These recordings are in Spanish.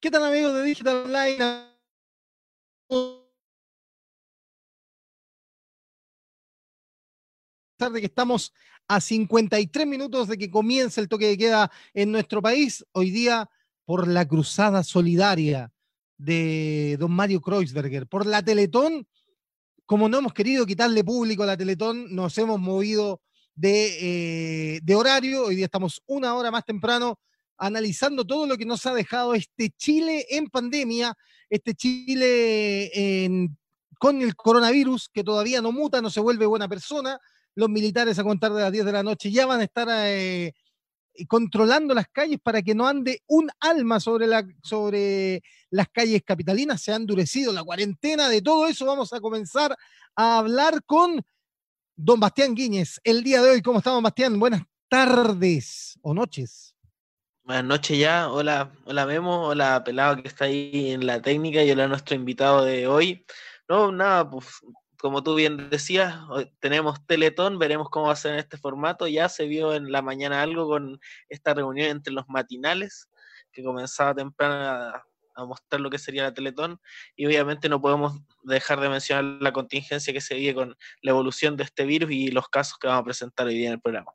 ¿Qué tal amigos de Digital Online? de que estamos a 53 minutos de que comience el toque de queda en nuestro país, hoy día por la cruzada solidaria de don Mario Kreuzberger, por la Teletón, como no hemos querido quitarle público a la Teletón, nos hemos movido de, eh, de horario, hoy día estamos una hora más temprano analizando todo lo que nos ha dejado este Chile en pandemia, este Chile con el coronavirus, que todavía no muta, no se vuelve buena persona. Los militares a contar de las 10 de la noche ya van a estar eh, controlando las calles para que no ande un alma sobre las calles capitalinas. Se ha endurecido la cuarentena. De todo eso vamos a comenzar a hablar con don Bastián Guíñez. El día de hoy, ¿cómo estamos, Bastián? Buenas tardes o noches. Buenas noches ya, hola, hola Memo, hola Pelado que está ahí en la técnica y hola nuestro invitado de hoy. No, nada, pues como tú bien decías, tenemos Teletón, veremos cómo va a ser en este formato. Ya se vio en la mañana algo con esta reunión entre los matinales, que comenzaba temprano a, a mostrar lo que sería la Teletón. Y obviamente no podemos dejar de mencionar la contingencia que se vive con la evolución de este virus y los casos que vamos a presentar hoy día en el programa.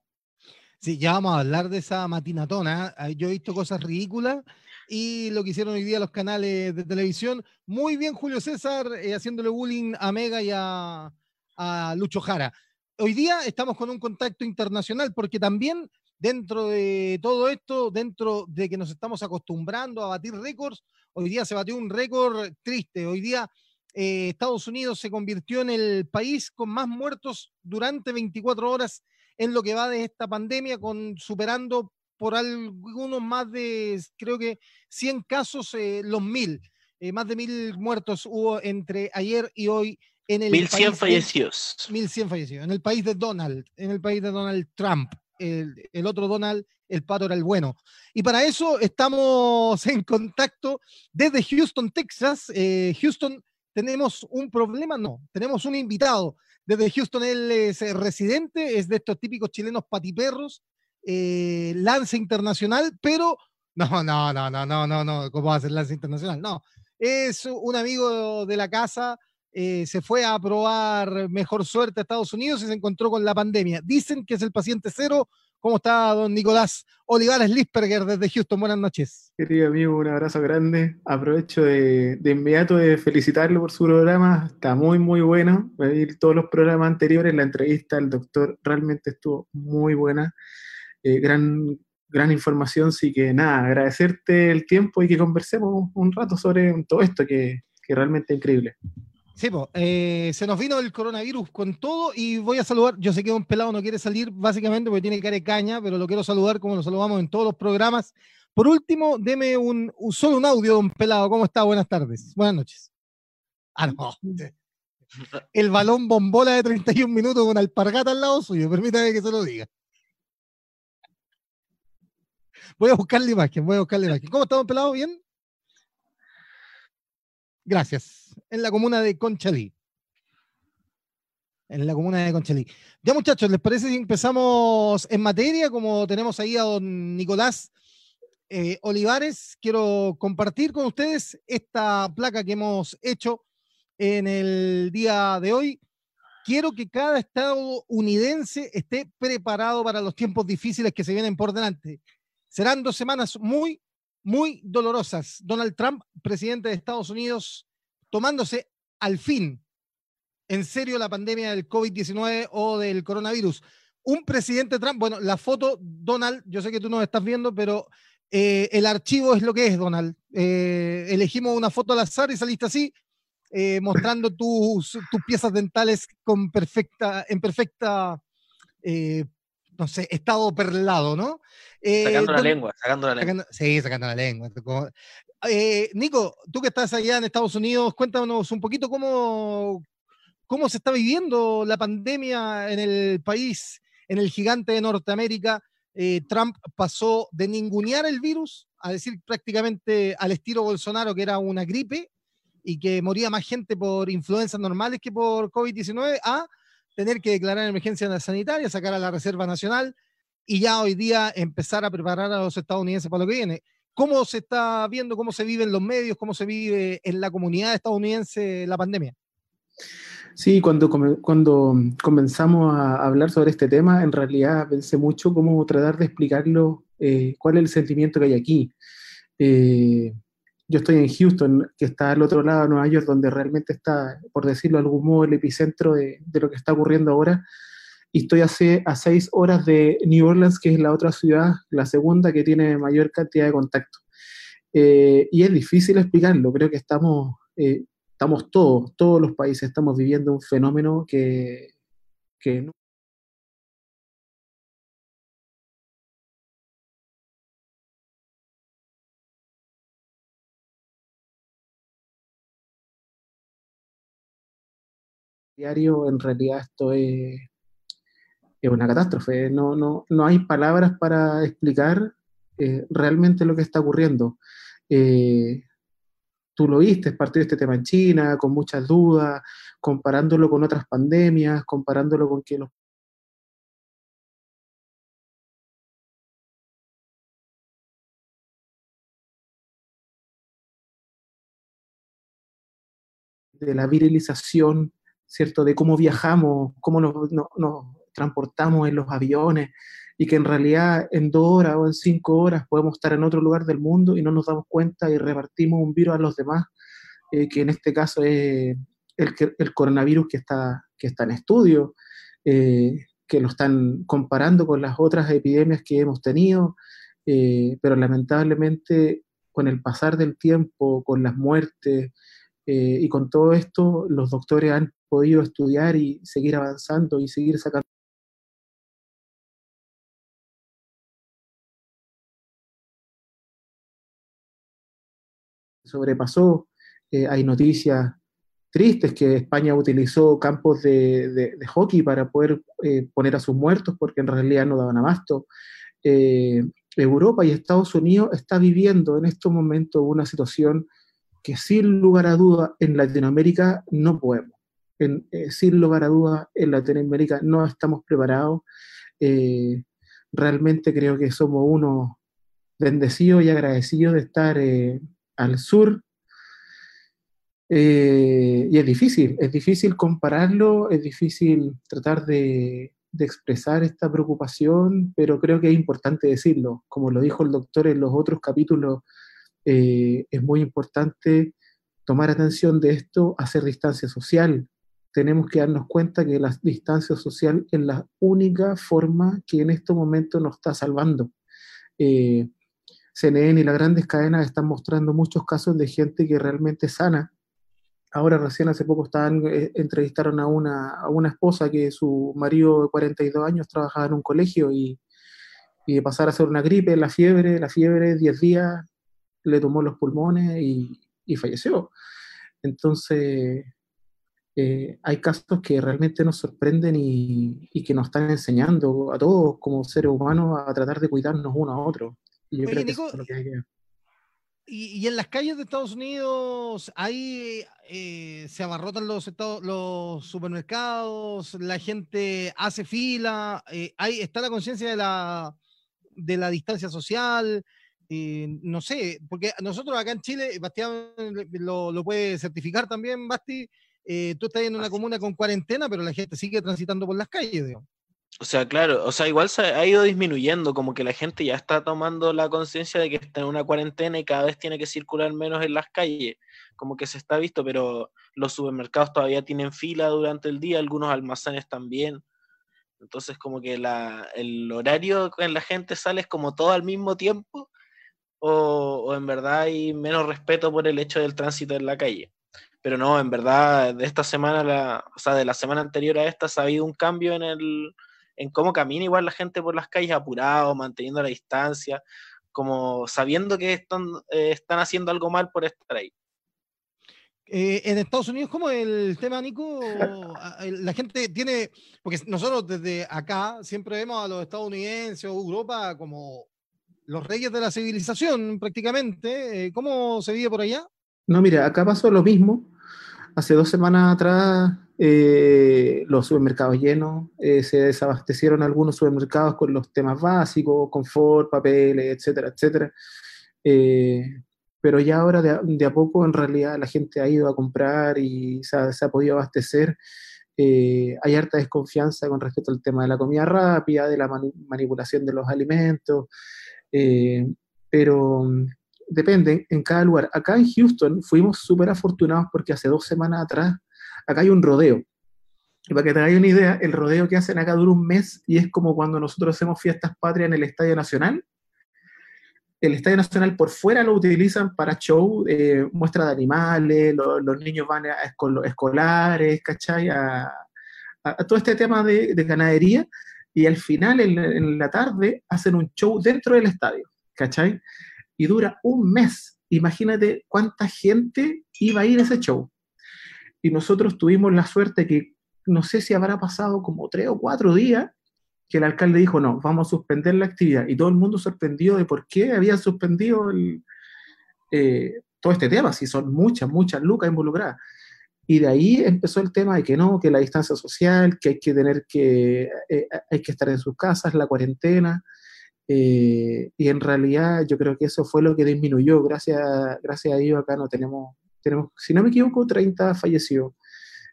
Sí, ya vamos a hablar de esa matinatona. ¿eh? Yo he visto cosas ridículas y lo que hicieron hoy día los canales de televisión. Muy bien, Julio César, eh, haciéndole bullying a Mega y a, a, Lucho Jara. Hoy día estamos con un contacto internacional porque también dentro de todo esto, dentro de que nos estamos acostumbrando a batir récords, hoy día se batió un récord triste. Hoy día eh, Estados Unidos se convirtió en el país con más muertos durante 24 horas en lo que va de esta pandemia, con superando por algunos más de, creo que 100 casos, eh, los mil. Eh, más de mil muertos hubo entre ayer y hoy en el 1100 fallecidos. 1100 fallecidos. En el país de Donald, en el país de Donald Trump. El, el, otro Donald, el pato era el bueno. Y para eso estamos en contacto desde Houston, Texas. Eh, Houston, tenemos un problema, no, tenemos un invitado. Desde Houston él es eh, residente, es de estos típicos chilenos patiperros, eh, lance internacional, pero no, no, no, no, no, no, no, ¿cómo va a ser lance internacional? No, es un amigo de la casa, eh, se fue a probar mejor suerte a Estados Unidos y se encontró con la pandemia. Dicen que es el paciente cero, ¿Cómo está don Nicolás Olivares Lisperger desde Houston? Buenas noches. Querido amigo, un abrazo grande. Aprovecho de, de inmediato de felicitarlo por su programa. Está muy, muy bueno. Todos los programas anteriores, la entrevista al doctor realmente estuvo muy buena. Eh, gran, gran información. Así que nada, agradecerte el tiempo y que conversemos un rato sobre todo esto que, que realmente es increíble. Sí, eh, se nos vino el coronavirus con todo y voy a saludar, yo sé que un pelado no quiere salir básicamente porque tiene cara de caña, pero lo quiero saludar como lo saludamos en todos los programas. Por último, deme un, solo un audio, don pelado, ¿cómo está? Buenas tardes, buenas noches. Ah, no. El balón bombola de 31 minutos con alpargata al lado suyo, permítame que se lo diga. Voy a buscar la imagen, voy a buscar la imagen. ¿Cómo está, don pelado? ¿Bien? Gracias. En la comuna de Conchalí. En la comuna de Conchalí. Ya muchachos, ¿les parece si empezamos en materia? Como tenemos ahí a don Nicolás eh, Olivares, quiero compartir con ustedes esta placa que hemos hecho en el día de hoy. Quiero que cada estadounidense esté preparado para los tiempos difíciles que se vienen por delante. Serán dos semanas muy, muy dolorosas. Donald Trump, presidente de Estados Unidos, tomándose al fin en serio la pandemia del COVID-19 o del coronavirus. Un presidente Trump, bueno, la foto, Donald, yo sé que tú no estás viendo, pero eh, el archivo es lo que es, Donald. Eh, elegimos una foto al azar y saliste así, eh, mostrando tus, tus, piezas dentales con perfecta, en perfecta no sé, estado perlado, ¿no? Eh, sacando la lengua, sacando la lengua. sí, sacando la lengua. Eh, Nico, tú que estás allá en Estados Unidos, cuéntanos un poquito cómo, cómo se está viviendo la pandemia en el país, en el gigante de Norteamérica. Eh, Trump pasó de ningunear el virus a decir prácticamente al estilo Bolsonaro que era una gripe y que moría más gente por influencias normales que por COVID-19 a tener que declarar emergencia sanitaria, sacar a la Reserva Nacional y ya hoy día empezar a preparar a los estadounidenses para lo que viene. ¿Cómo se está viendo, cómo se vive en los medios, cómo se vive en la comunidad estadounidense la pandemia? Sí, cuando, cuando comenzamos a hablar sobre este tema, en realidad pensé mucho cómo tratar de explicarlo, eh, cuál es el sentimiento que hay aquí. Eh, yo estoy en Houston, que está al otro lado de Nueva York, donde realmente está, por decirlo de algún modo, el epicentro de, de lo que está ocurriendo ahora. Y estoy hace, a seis horas de New Orleans, que es la otra ciudad, la segunda que tiene mayor cantidad de contacto. Eh, y es difícil explicarlo, creo que estamos estamos todos, todos los países estamos viviendo un fenómeno que, que no diario, en realidad esto es, es una catástrofe. No, no, no, hay palabras para explicar eh, realmente lo que está ocurriendo. Eh, tú lo viste, partió este tema en China, con muchas dudas, comparándolo con otras pandemias, comparándolo con que los de la virilización, ¿cierto? De cómo viajamos, cómo nos, nos transportamos en los aviones, y que en realidad en dos horas o en cinco horas podemos estar en otro lugar del mundo y no nos damos cuenta y repartimos un virus a los demás, eh, que en este caso es el, el, coronavirus que está, que está en estudio, eh, que lo están comparando con las otras epidemias que hemos tenido, eh, pero lamentablemente con el pasar del tiempo, con las muertes y con todo esto, los doctores han podido estudiar y seguir avanzando y seguir sacando sobrepasó. Eh, hay noticias tristes que España utilizó campos de, hockey para poder eh, poner a sus muertos porque en realidad no daban abasto. Eh, Europa y Estados Unidos está viviendo en estos momentos una situación que sin lugar a duda en Latinoamérica no podemos. Sin lugar a duda en Latinoamérica no estamos preparados. realmente creo que somos unos bendecidos y agradecidos de estar al sur. Eh, y es difícil, es difícil compararlo, es difícil tratar de, expresar esta preocupación, pero creo que es importante decirlo. Como lo dijo el doctor en los otros capítulos, eh, es muy importante tomar atención de esto, hacer distancia social. Tenemos que darnos cuenta que la distancia social es la única forma que en este momento nos está salvando. Eh, CNN y las grandes cadenas están mostrando muchos casos de gente que realmente sana. Ahora recién hace poco estaban, eh, entrevistaron a una, a una esposa que su marido de 42 años trabajaba en un colegio y, y de pasar a ser una gripe, la fiebre, la fiebre, 10 días, le tomó los pulmones y, y falleció. Entonces, eh, hay casos que realmente nos sorprenden y, y, que nos están enseñando a todos como seres humanos a tratar de cuidarnos uno a otro. Y en las calles de Estados Unidos, ahí eh, se abarrotan los, los supermercados, la gente hace fila, eh, ahí está la conciencia de la, de la distancia social, eh, no sé, porque nosotros acá en Chile, Bastián lo, lo puede certificar también, Basti, tú estás en una comuna con cuarentena, pero la gente sigue transitando por las calles, digamos. O sea, claro, o sea, igual se ha ido disminuyendo, como que la gente ya está tomando la conciencia de que está en una cuarentena y cada vez tiene que circular menos en las calles, como que se está visto, pero los supermercados todavía tienen fila durante el día, algunos almacenes también. Entonces, como que la, el horario en la gente sale es como todo al mismo tiempo, o, o en verdad hay menos respeto por el hecho del tránsito en la calle. Pero no, en verdad, de esta semana, la, o sea, de la semana anterior a esta, ha habido un cambio en el, en cómo camina igual la gente por las calles apurado, manteniendo la distancia, como sabiendo que están, eh, están haciendo algo mal por estar ahí. Eh, en Estados Unidos, ¿cómo el tema, Nico? La gente tiene, porque nosotros desde acá siempre vemos a los estadounidenses o Europa como los reyes de la civilización prácticamente. Eh, ¿Cómo se vive por allá? No, mira, acá pasó lo mismo. Hace dos semanas atrás eh, los supermercados llenos, eh, se desabastecieron algunos supermercados con los temas básicos, confort, papel, etcétera, etcétera. Eh, pero ya ahora de a, poco en realidad la gente ha ido a comprar y se ha, podido abastecer. Hay harta desconfianza con respecto al tema de la comida rápida, de la manipulación de los alimentos, pero mm, depende en cada lugar. Acá en Houston fuimos súper afortunados porque hace dos semanas atrás, acá hay un rodeo. Y para que te una idea, el rodeo que hacen acá dura un mes y es como cuando nosotros hacemos fiestas patrias en el Estadio Nacional el Estadio Nacional por fuera lo utilizan para show, eh, muestra de animales, los niños van a escolares, ¿cachai? A, todo este tema de, ganadería y al final, en, la tarde, hacen un show dentro del estadio, ¿cachai? Y dura un mes. Imagínate cuánta gente iba a ir a ese show. Y nosotros tuvimos la suerte que, no sé si habrá pasado como tres o cuatro días, que el alcalde dijo, no, vamos a suspender la actividad. Y todo el mundo sorprendido de por qué habían suspendido eh, todo este tema, si son muchas, muchas lucas involucradas. Y de ahí empezó el tema de que no, que la distancia social, que hay que tener que, eh, hay que estar en sus casas, la cuarentena. Eh, y en realidad yo creo que eso fue lo que disminuyó. Gracias, gracias a Dios acá no tenemos, tenemos, si no me equivoco, 30 fallecidos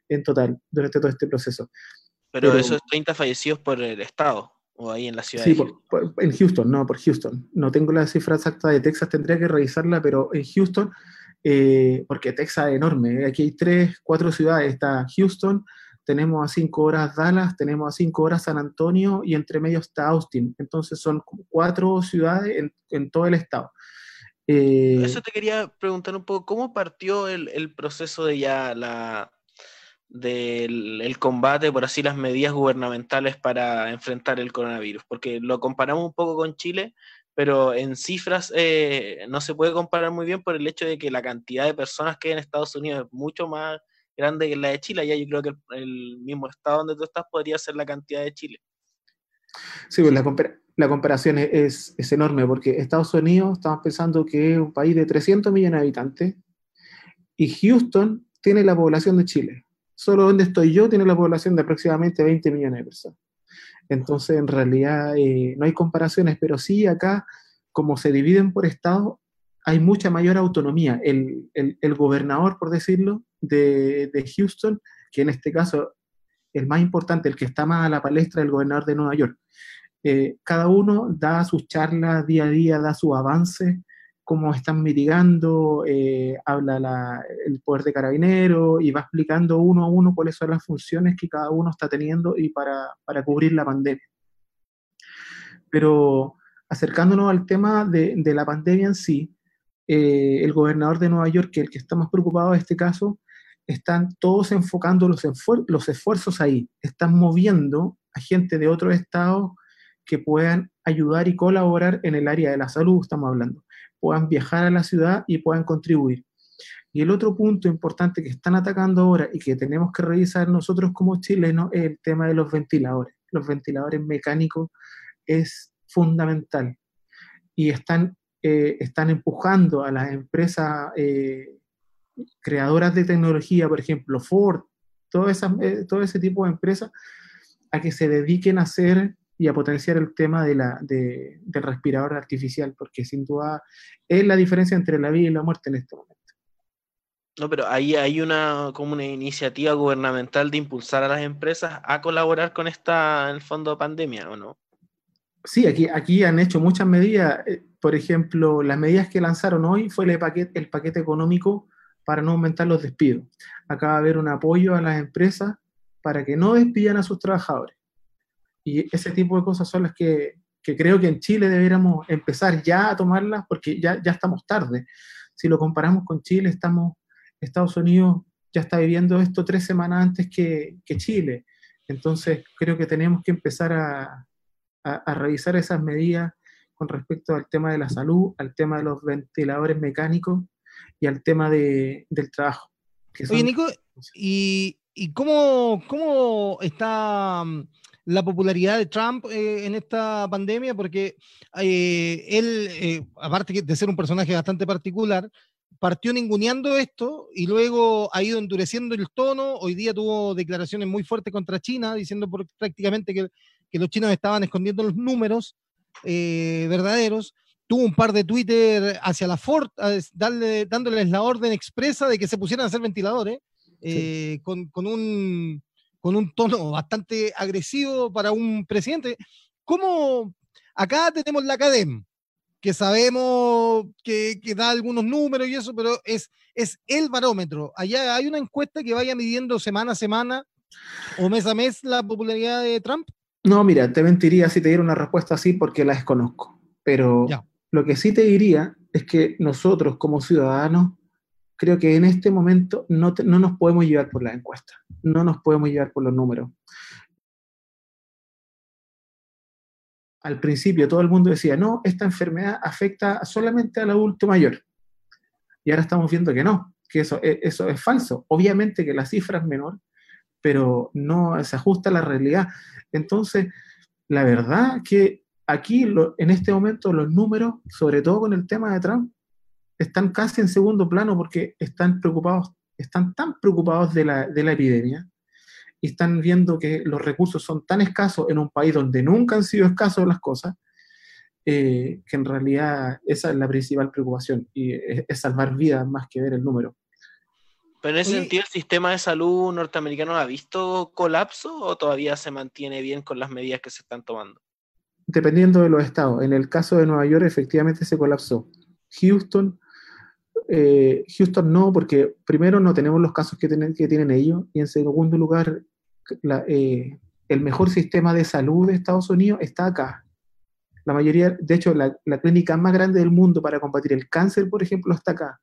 en total durante todo este proceso. Pero, esos 30 fallecidos por el Estado o ahí en la ciudad. Sí, en Houston, no, por Houston. No tengo la cifra exacta de Texas, tendría que revisarla, pero en Houston, eh, porque Texas es enorme. ¿eh? Aquí hay tres, cuatro ciudades. Está Houston, tenemos a cinco horas Dallas, tenemos a cinco horas San Antonio y entre medio está Austin. Entonces son cuatro ciudades en, todo el estado. Eh, Eso te quería preguntar un poco, ¿cómo partió el, el proceso de ya la, del combate, por así las medidas gubernamentales para enfrentar el coronavirus, porque lo comparamos un poco con Chile, pero en cifras eh, no se puede comparar muy bien por el hecho de que la cantidad de personas que hay en Estados Unidos es mucho más grande que la de Chile, ya yo creo que el, mismo estado donde tú estás podría ser la cantidad de Chile. Sí, pues la, comparación es, es, enorme, porque Estados Unidos, estamos pensando que es un país de 300 millones de habitantes, y Houston tiene la población de Chile solo donde estoy yo tiene la población de aproximadamente 20 millones de personas. Entonces, en realidad, eh, no hay comparaciones, pero sí acá, como se dividen por estado, hay mucha mayor autonomía. El, gobernador, por decirlo, de, Houston, que en este caso, el más importante, el que está más a la palestra, el gobernador de Nueva York. Eh, cada uno da sus charlas día a día, da su avance cómo están mitigando, eh, habla el poder de carabinero y va explicando uno a uno cuáles son las funciones que cada uno está teniendo y para, para cubrir la pandemia. Pero acercándonos al tema de, de la pandemia en sí, eh, el gobernador de Nueva York, que el que está más preocupado en este caso, están todos enfocando los, los esfuerzos ahí, están moviendo a gente de otros estados que puedan ayudar y colaborar en el área de la salud, estamos hablando puedan viajar a la ciudad y puedan contribuir. Y el otro punto importante que están atacando ahora y que tenemos que revisar nosotros como chilenos es el tema de los ventiladores. Los ventiladores mecánicos es fundamental y están, eh, están empujando a las empresas eh, creadoras de tecnología, por ejemplo, Ford, todo, eh, todo ese tipo de empresas, a que se dediquen a hacer y a potenciar el tema de la, del respirador artificial, porque sin duda es la diferencia entre la vida y la muerte en este momento. No, pero ahí hay una como una iniciativa gubernamental de impulsar a las empresas a colaborar con esta, el fondo de pandemia, ¿o no? Sí, aquí, aquí han hecho muchas medidas. Eh, por ejemplo, las medidas que lanzaron hoy fue el paquete, el paquete económico para no aumentar los despidos. Acaba de haber un apoyo a las empresas para que no despidan a sus trabajadores. Y ese tipo de cosas son las que, creo que en Chile deberíamos empezar ya a tomarlas porque ya, ya estamos tarde. Si lo comparamos con Chile, estamos, Estados Unidos ya está viviendo esto tres semanas antes que, Chile. Entonces creo que tenemos que empezar a, revisar esas medidas con respecto al tema de la salud, al tema de los ventiladores mecánicos y al tema de, del trabajo. Oye, Nico, ¿y, y cómo, cómo está la popularidad de Trump eh, en esta pandemia, porque eh, él, eh, aparte de ser un personaje bastante particular, partió ninguneando esto y luego ha ido endureciendo el tono. Hoy día tuvo declaraciones muy fuertes contra China, diciendo prácticamente que, que, los chinos estaban escondiendo los números verdaderos. tuvo un par de Twitter hacia la Ford, darle, dándoles la orden expresa de que se pusieran a hacer ventiladores, eh, con, con, un, con un tono bastante agresivo para un presidente. ¿Cómo? Acá tenemos la academia, que sabemos que, que, da algunos números y eso, pero es, es el barómetro. Allá hay una encuesta que vaya midiendo semana a semana o mes a mes la popularidad de Trump. No, mira, te mentiría si te diera una respuesta así porque la desconozco. Pero lo que sí te diría es que nosotros como ciudadanos, creo que en este momento no, no nos podemos llevar por la encuesta, no nos podemos llevar por los números. Al principio todo el mundo decía, no, esta enfermedad afecta solamente al adulto mayor. Y ahora estamos viendo que no, que eso, e, eso es falso. Obviamente que la cifra es menor, pero no se ajusta a la realidad. Entonces, la verdad que aquí en este momento los números, sobre todo con el tema de Trump, están casi en segundo plano porque están preocupados, están tan preocupados de la, de la epidemia y están viendo que los recursos son tan escasos en un país donde nunca han sido escasos las cosas, eh, que en realidad esa es la principal preocupación y es, salvar vidas más que ver el número. Pero en ese sentido, ¿el sistema de salud norteamericano ha visto colapso o todavía se mantiene bien con las medidas que se están tomando? dependiendo de los estados. En el caso de Nueva York, efectivamente se colapsó. Houston, eh, Houston no, porque primero no tenemos los casos que tienen, que tienen ellos, y en segundo lugar, eh, el mejor sistema de salud de Estados Unidos está acá. La mayoría, de hecho, la, clínica más grande del mundo para combatir el cáncer, por ejemplo, está acá.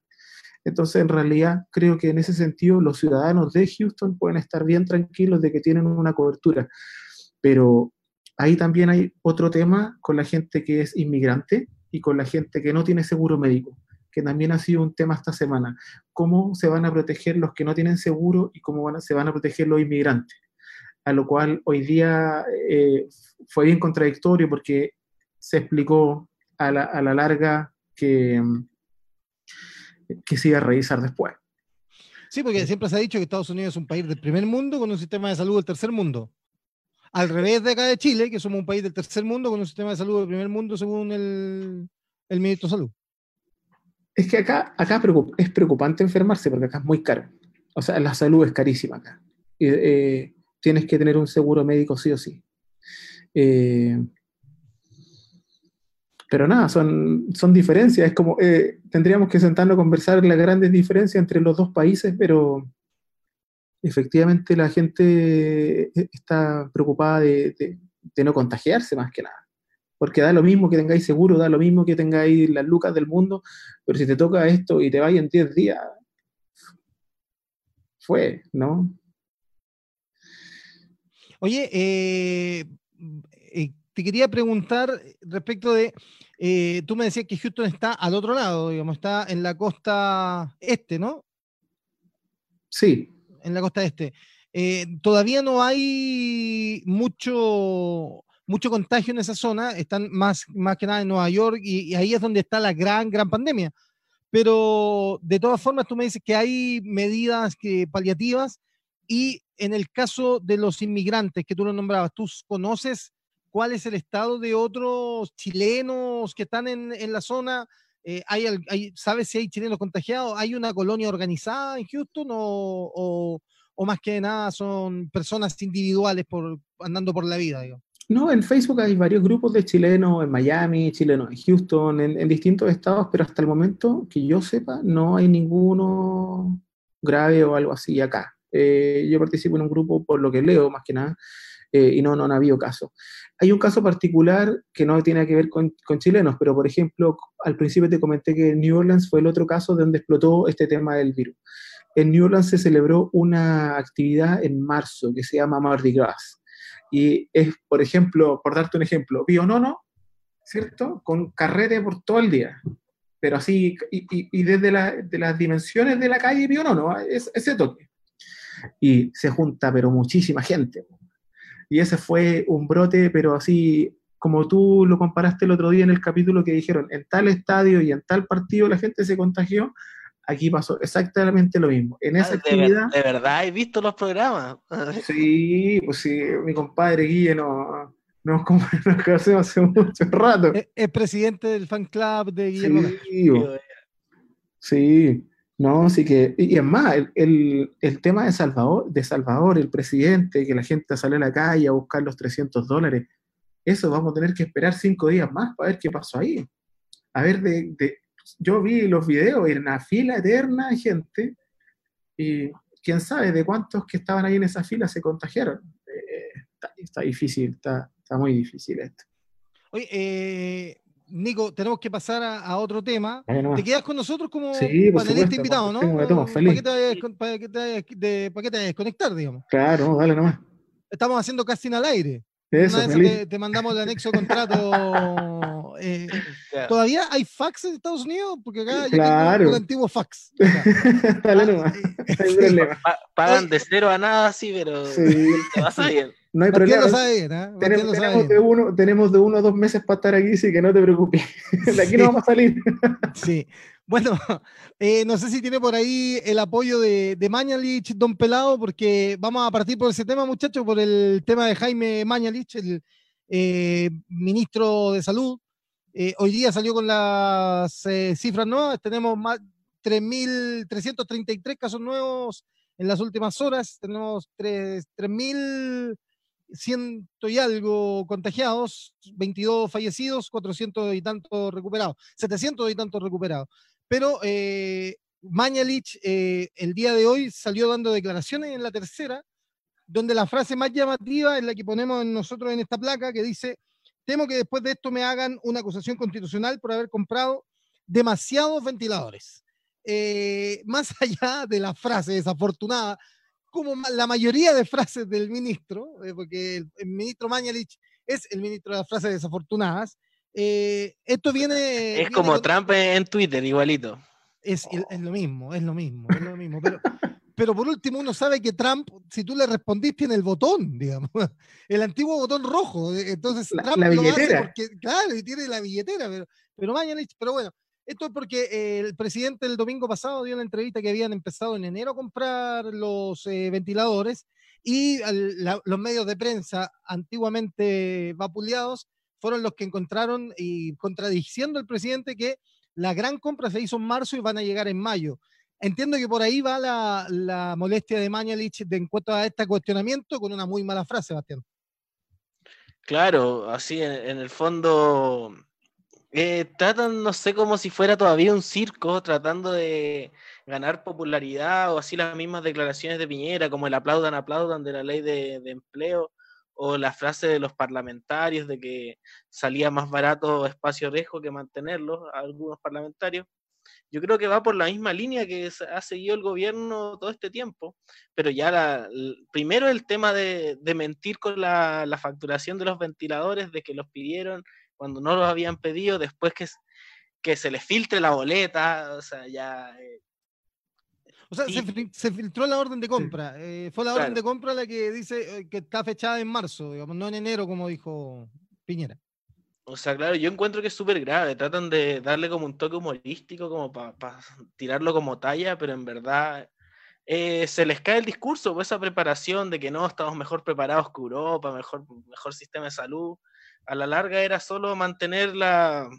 Entonces, en realidad, creo que en ese sentido los ciudadanos de Houston pueden estar bien tranquilos de que tienen una cobertura. Pero ahí también hay otro tema con la gente que es inmigrante y con la gente que no tiene seguro médico, que también ha sido un tema esta semana. ¿Cómo se van a proteger los que no tienen seguro y cómo se van a proteger los inmigrantes? A lo cual hoy día eh, fue bien contradictorio porque se explicó a la, larga que, que se iba a revisar después. Sí, porque siempre se ha dicho que Estados Unidos es un país del primer mundo con un sistema de salud del tercer mundo. Al revés de acá de Chile, que somos un país del tercer mundo con un sistema de salud del primer mundo, según el, el ministro de Salud. Es que acá, acá es preocupante enfermarse porque acá es muy caro. O sea, la salud es carísima acá. Eh, tienes que tener un seguro médico sí o sí. Eh, pero nada, son, son diferencias. Es como, eh, tendríamos que sentarnos a conversar las grandes diferencias entre los dos países, pero efectivamente la gente eh, está preocupada de, no contagiarse más que nada. Porque da lo mismo que tengáis seguro, da lo mismo que tengáis las lucas del mundo, pero si te toca esto y te vais en 10 días, fue, ¿no? Oye, eh, eh, te quería preguntar respecto de, tú me decías que Houston está al otro lado, digamos, está en la costa este, ¿no? Sí, en la costa este. Eh, todavía no hay mucho, mucho contagio en esa zona, están más, más que nada en Nueva York y, ahí es donde está la gran, gran pandemia. Pero de todas formas, tú me dices que hay medidas que, paliativas y en el caso de los inmigrantes que tú lo nombrabas, ¿tú conoces cuál es el estado de otros chilenos que están en, la zona? Eh, ¿Sabes si hay chilenos contagiados? ¿Hay una colonia organizada en Houston o, más que nada son personas individuales por, andando por la vida? No, en Facebook hay varios grupos de chilenos en Miami, chilenos en Houston, en, distintos estados, pero hasta el momento que yo sepa no hay ninguno grave o algo así acá. Eh, yo participo en un grupo por lo que leo, más que nada, eh, y no, no, han habido casos. Hay un caso particular que no tiene que ver con, chilenos, pero por ejemplo, al principio te comenté que New Orleans fue el otro caso donde explotó este tema del virus. En New Orleans se celebró una actividad en marzo que se llama Mardi Gras. Y es, por ejemplo, por darte un ejemplo, no, ¿cierto? Con carrete por todo el día. Pero así, y, desde las dimensiones de la calle no es ese toque. Y se junta, pero muchísima gente y ese fue un brote, pero así como tú lo comparaste el otro día en el capítulo que dijeron, en tal estadio y en tal partido la gente se contagió, aquí pasó exactamente lo mismo. En esa ah, actividad... ¿De verdad he visto los programas? sí, pues sí, mi compadre Guille no, nos, nos conocemos hace mucho rato. Es, presidente del fan club de Guillermo. Sí, sí. No, sí que, y es más, el, el, tema de Salvador, de Salvador, el presidente, que la gente sale a la calle a buscar los 300 dólares, eso vamos a tener que esperar cinco días más para ver qué pasó ahí. A ver, de, de yo vi los videos, en una fila eterna de gente, y quién sabe de cuántos que estaban ahí en esa fila se contagiaron. Eh, está, difícil, está, está, muy difícil esto. Oye, eh, Nico, tenemos que pasar a, otro tema. ¿Te quedas con nosotros como panelista invitado, no? ¿Para qué te vayas a desconectar, digamos? Claro, dale nomás. Estamos haciendo casting al aire. Eso, te, mandamos el anexo contrato. Eh, ¿Todavía hay fax en Estados Unidos? Porque acá claro. yo tengo el antiguo fax. Dale ah, Pagan de cero a nada, sí, pero sí. te pasa bien. No hay problema. Lo sabe ¿eh? tenemos, tenemos de uno, tenemos de uno a dos meses para estar aquí, así que no te preocupes. De aquí no vamos a salir. sí. Bueno, eh, no sé si tiene por ahí el apoyo de, de Mañalich, Don Pelado, porque vamos a partir por ese tema, muchachos, por el tema de Jaime Mañalich, el eh, ministro de Salud. Eh, hoy día salió con las cifras nuevas, tenemos más 3.333 casos nuevos en las últimas horas, tenemos 3.100 y algo contagiados, 22 fallecidos, 400 y tantos recuperados, 700 y tantos recuperados. Pero eh, Mañalich eh, el día de hoy salió dando declaraciones en la tercera, donde la frase más llamativa es la que ponemos nosotros en esta placa, que dice, temo que después de esto me hagan una acusación constitucional por haber comprado demasiados ventiladores. Eh, más allá de la frase desafortunada, como la mayoría de frases del ministro, porque el, ministro Mañalich es el ministro de las frases desafortunadas, eh, esto viene. Es como Trump en Twitter, igualito. Es, lo mismo, es lo mismo, es lo mismo. Pero, pero por último, uno sabe que Trump, si tú le respondís, tiene el botón, digamos, el antiguo botón rojo. Eh, entonces, la, Trump billetera. porque, claro, y tiene la billetera, pero, pero pero bueno, esto es porque el presidente el domingo pasado dio una entrevista que habían empezado en enero a comprar los eh, ventiladores y los medios de prensa antiguamente vapuleados fueron los que encontraron y contradiciendo al presidente que la gran compra se hizo en marzo y van a llegar en mayo. Entiendo que por ahí va la, molestia de Mañalich de en a este cuestionamiento con una muy mala frase, Bastián. Claro, así en, el fondo eh, tratan, no sé, como si fuera todavía un circo, tratando de ganar popularidad o así las mismas declaraciones de Piñera, como el aplaudan, aplaudan de la ley de empleo o la frase de los parlamentarios de que salía más barato espacio riesgo que mantenerlo, algunos parlamentarios. Yo creo que va por la misma línea que ha seguido el gobierno todo este tiempo, pero ya la, primero el tema de, mentir con la, facturación de los ventiladores, de que los pidieron cuando no los habían pedido, después que, que se les filtre la boleta, o sea, ya eh, o sea, se, filtró la orden de compra. Eh, fue la orden de compra la que dice eh, que está fechada en marzo, digamos, no en enero, como dijo Piñera. O sea, claro, yo encuentro que es súper grave. Tratan de darle como un toque humorístico, como para tirarlo como talla, pero en verdad eh, se les cae el discurso, pues esa preparación de que no, estamos mejor preparados que Europa, mejor, mejor sistema de salud. A la larga era solo mantener la...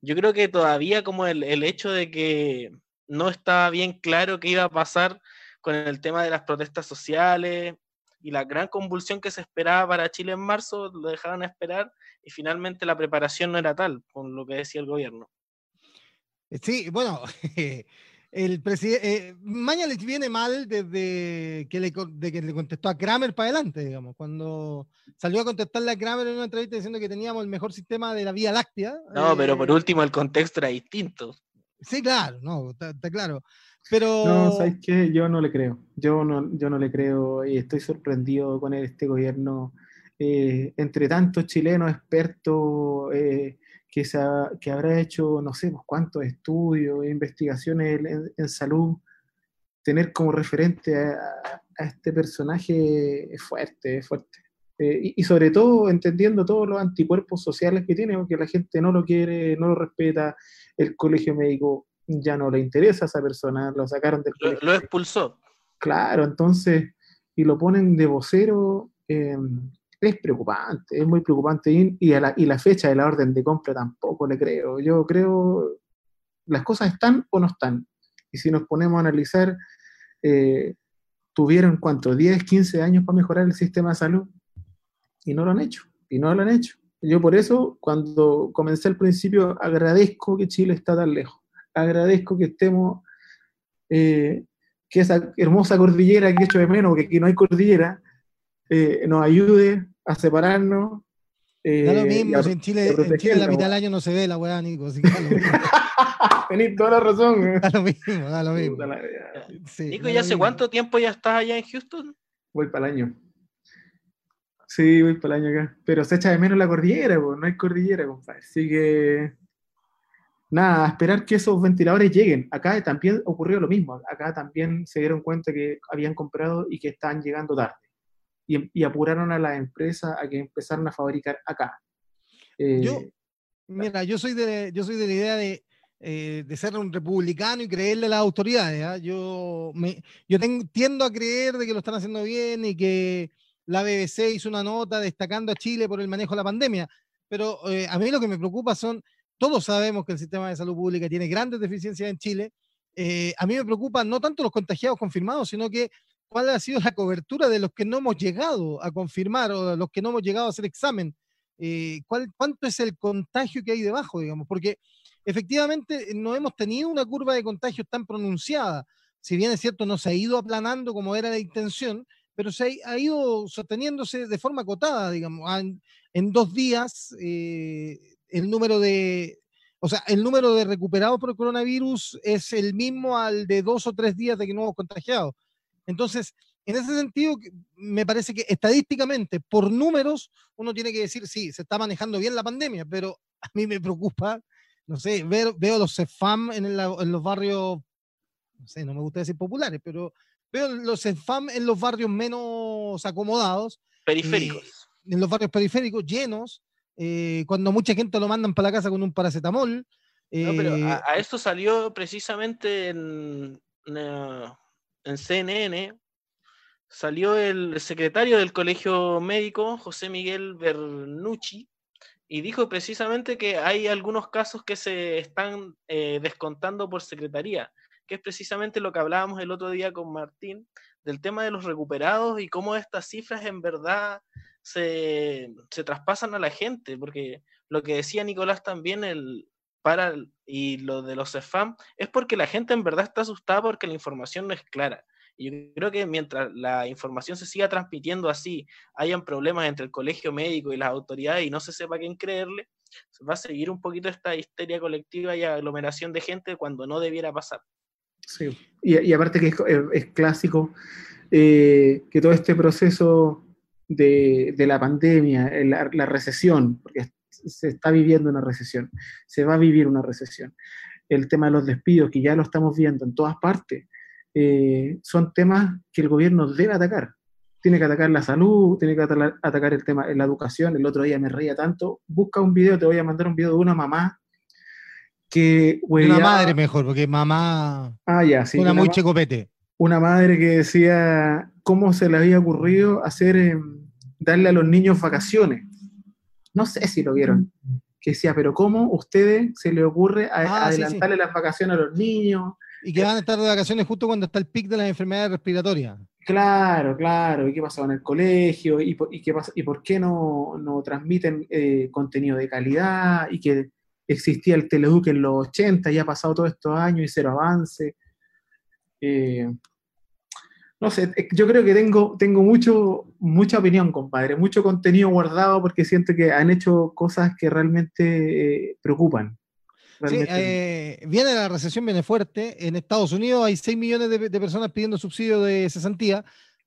Yo creo que todavía como el, el hecho de que no estaba bien claro qué iba a pasar con el tema de las protestas sociales y la gran convulsión que se esperaba para Chile en marzo, lo dejaron esperar y finalmente la preparación no era tal, con lo que decía el gobierno. Eh, sí, bueno, el presidente, eh, Mañalich viene mal desde que le, de que le contestó a Kramer para adelante, digamos, cuando salió a contestarle a Kramer en una entrevista diciendo que teníamos el mejor sistema de la Vía Láctea. No, pero por eh, último el contexto era distinto. Sí, claro, no, está, claro. Pero... No, ¿sabes qué? Yo no le creo. Yo no, yo no le creo y estoy sorprendido con este gobierno. Eh, entre tantos chilenos expertos eh, que, se que habrá hecho, no sé, pues, cuántos estudios, investigaciones en, salud, tener como referente a, este personaje es fuerte, es fuerte. Eh, y, sobre todo entendiendo todos los anticuerpos sociales que tiene, porque la gente no lo quiere, no lo respeta, el colegio médico ya no le interesa a esa persona, lo sacaron del lo, Lo expulsó. Claro, entonces, y lo ponen de vocero, em, es preocupante, es muy preocupante. Y, y, la, fecha de la orden de compra tampoco le creo. Yo creo, las cosas están o no están. Y si nos ponemos a analizar, eh, tuvieron cuánto, 10, 15 años para mejorar el sistema de salud y no lo han hecho, y no lo han hecho. Yo por eso, cuando comencé al principio, agradezco que Chile está tan lejos. Agradezco que estemos, eh, que esa hermosa cordillera que he hecho de menos, porque aquí no hay cordillera, eh, nos ayude a separarnos. Eh, da lo mismo, en Chile, en Chile la mitad del año no se ve la weá, Nico. Tenés toda la razón. Da lo mismo, da lo mismo. Nico, ¿y hace cuánto tiempo ya estás allá en Houston? Voy para el año. Sí, voy para el año acá. Pero se echa de menos la cordillera, pues no hay cordillera, compadre. Así que. Nada, a esperar que esos ventiladores lleguen. Acá también ocurrió lo mismo. Acá también se dieron cuenta que habían comprado y que estaban llegando tarde y, apuraron a las empresas a que empezaran a fabricar acá. yo, eh, mira, yo soy de, yo soy de la idea de, eh, de ser un republicano y creerle a las autoridades. ¿ah? Yo, me, yo tiendo a creer de que lo están haciendo bien y que la BBC hizo una nota destacando a Chile por el manejo de la pandemia. Pero eh, a mí lo que me preocupa son, todos sabemos que el sistema de salud pública tiene grandes deficiencias en Chile. a mí me preocupa no tanto los contagiados confirmados, sino que cuál ha sido la cobertura de los que no hemos llegado a confirmar o los que no hemos llegado a hacer examen. Eh, ¿cuál, ¿Cuánto es el contagio que hay debajo, digamos? Porque efectivamente no hemos tenido una curva de contagio tan pronunciada. Si bien es cierto, no se ha ido aplanando como era la intención, pero se ha, ido sosteniéndose de forma acotada, digamos. En, dos días, eh, el número de, o sea, el número de recuperados por el coronavirus es el mismo al de dos o tres días de que no hemos contagiado. Entonces, en ese sentido, me parece que estadísticamente, por números, uno tiene que decir, sí, se está manejando bien la pandemia, pero a mí me preocupa, no sé, ver, veo los CEFAM en, los barrios, no sé, no me gusta decir populares, pero veo los CEFAM en los barrios menos acomodados. Periféricos. en los barrios periféricos, llenos, eh, cuando mucha gente lo mandan para la casa con un paracetamol. no, pero a, eh, esto salió precisamente en en CNN salió el secretario del Colegio Médico, José Miguel Bernucci, y dijo precisamente que hay algunos casos que se están eh, descontando por secretaría, que es precisamente lo que hablábamos el otro día con Martín, del tema de los recuperados y cómo estas cifras en verdad se, se traspasan a la gente, porque lo que decía Nicolás también, el, para y lo de los spam es porque la gente en verdad está asustada porque la información no es clara. Y yo creo que mientras la información se siga transmitiendo así, hayan problemas entre el colegio médico y las autoridades y no se sepa quién creerle, va a seguir un poquito esta histeria colectiva y aglomeración de gente cuando no debiera pasar. Sí, y, aparte que es, clásico eh, que todo este proceso de, la pandemia, la, la recesión, porque se está viviendo una recesión, se va a vivir una recesión. El tema de los despidos, que ya lo estamos viendo en todas partes, eh, son temas que el gobierno debe atacar. Tiene que atacar la salud, tiene que atacar el tema de la educación. El otro día me reía tanto. Busca un video, te voy a mandar un video de una mamá que... Una madre mejor, porque mamá... Ah, ya, sí. Una, muy checopete. Una madre que decía cómo se le había ocurrido hacer, em, darle a los niños vacaciones no sé si lo vieron, que decía, pero ¿cómo a ustedes se le ocurre ah, adelantarle las vacaciones a los niños? Y que van a estar de vacaciones justo cuando está el pic de las enfermedades respiratorias. Claro, claro. ¿Y qué pasaba en el colegio? ¿Y por, qué, pasa, y por qué no, no transmiten eh, contenido de calidad? Y que existía el Teleduc en los 80 y ha pasado todos estos años y cero avance. Eh, no sé, eh, yo creo que tengo, tengo mucho, mucha opinión, compadre, mucho contenido guardado porque siento que han hecho cosas que realmente eh, preocupan. Sí, eh, viene la recesión, viene fuerte. En Estados Unidos hay 6 millones de, personas pidiendo subsidio de cesantía.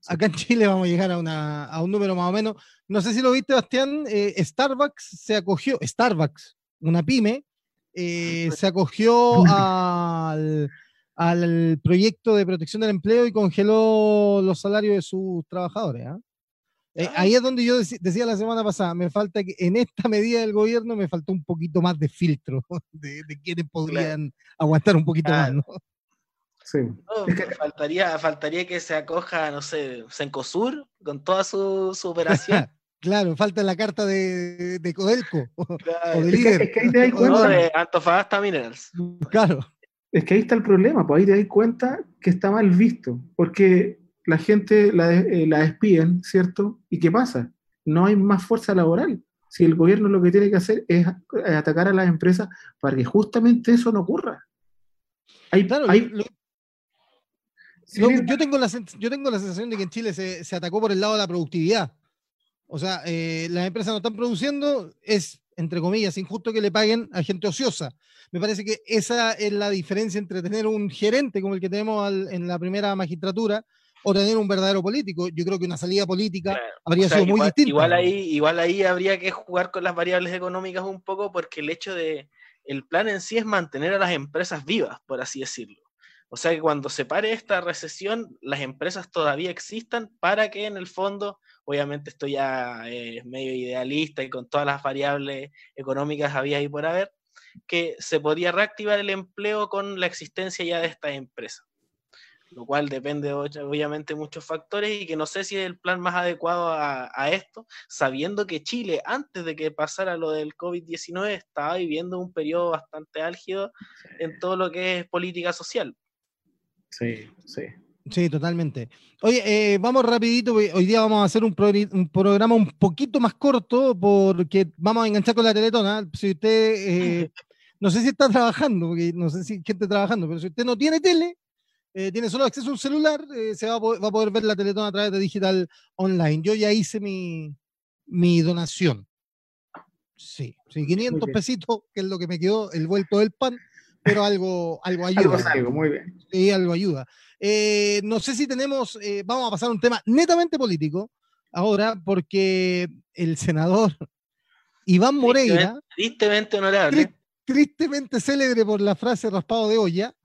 Acá en Chile vamos a llegar a, una, a, un número más o menos. No sé si lo viste, Bastián. Starbucks se acogió, Starbucks, una pyme, se acogió al al proyecto de protección del empleo y congeló los salarios de sus trabajadores. ¿ah? Eh, ahí es donde yo decía la semana pasada, me falta que en esta medida del gobierno me faltó un poquito más de filtro de, quienes podrían aguantar un poquito más. ¿no? Sí. faltaría, faltaría que se acoja, no sé, Sencosur con toda su, su operación. Claro, falta la carta de, de Codelco o de líder. Es que, ahí te das cuenta. de Antofagasta Minerals. Claro. Es que ahí está el problema, pues ahí te das cuenta que está mal visto, porque la gente la, eh, la despiden, ¿cierto? ¿Y qué pasa? No hay más fuerza laboral. Si el gobierno lo que tiene que hacer es atacar a las empresas para que justamente eso no ocurra. Hay, claro, yo, tengo la, yo tengo la sensación de que en Chile se, se atacó por el lado de la productividad. O sea, eh, las empresas no están produciendo, es, entre comillas, injusto que le paguen a gente ociosa. Me parece que esa es la diferencia entre tener un gerente como el que tenemos en la primera magistratura o tener un verdadero político. Yo creo que una salida política habría sido muy distinta. Igual ahí, igual ahí habría que jugar con las variables económicas un poco porque el hecho de, el plan en sí es mantener a las empresas vivas, por así decirlo. O sea que cuando se pare esta recesión, las empresas todavía existan para que en el fondo, obviamente esto ya es medio idealista y con todas las variables económicas había ahí por haber, que se podía reactivar el empleo con la existencia ya de estas empresas. Lo cual depende obviamente de muchos factores y que no sé si es el plan más adecuado a, a esto, sabiendo que Chile, antes de que pasara lo del COVID-19, estaba viviendo un periodo bastante álgido en todo lo que es política social. Sí, sí. Sí, totalmente. Oye, eh, vamos rapidito, hoy día vamos a hacer un, programa un poquito más corto porque vamos a enganchar con la teletona. Si usted, eh, no sé si está trabajando, porque no sé si gente trabajando, pero si usted no tiene tele, eh, tiene solo acceso a un celular, se va a, poder, ver la teletona a través de digital online. Yo ya hice mi, mi donación. Sí, sí, 500 pesitos, que es lo que me quedó, el vuelto del pan pero algo, algo ayuda. Algo, muy bien. Sí, algo ayuda. Eh, no sé si tenemos, eh, vamos a pasar a un tema netamente político ahora, porque el senador Iván Moreira, tristemente honorable, tristemente célebre por la frase raspado de olla,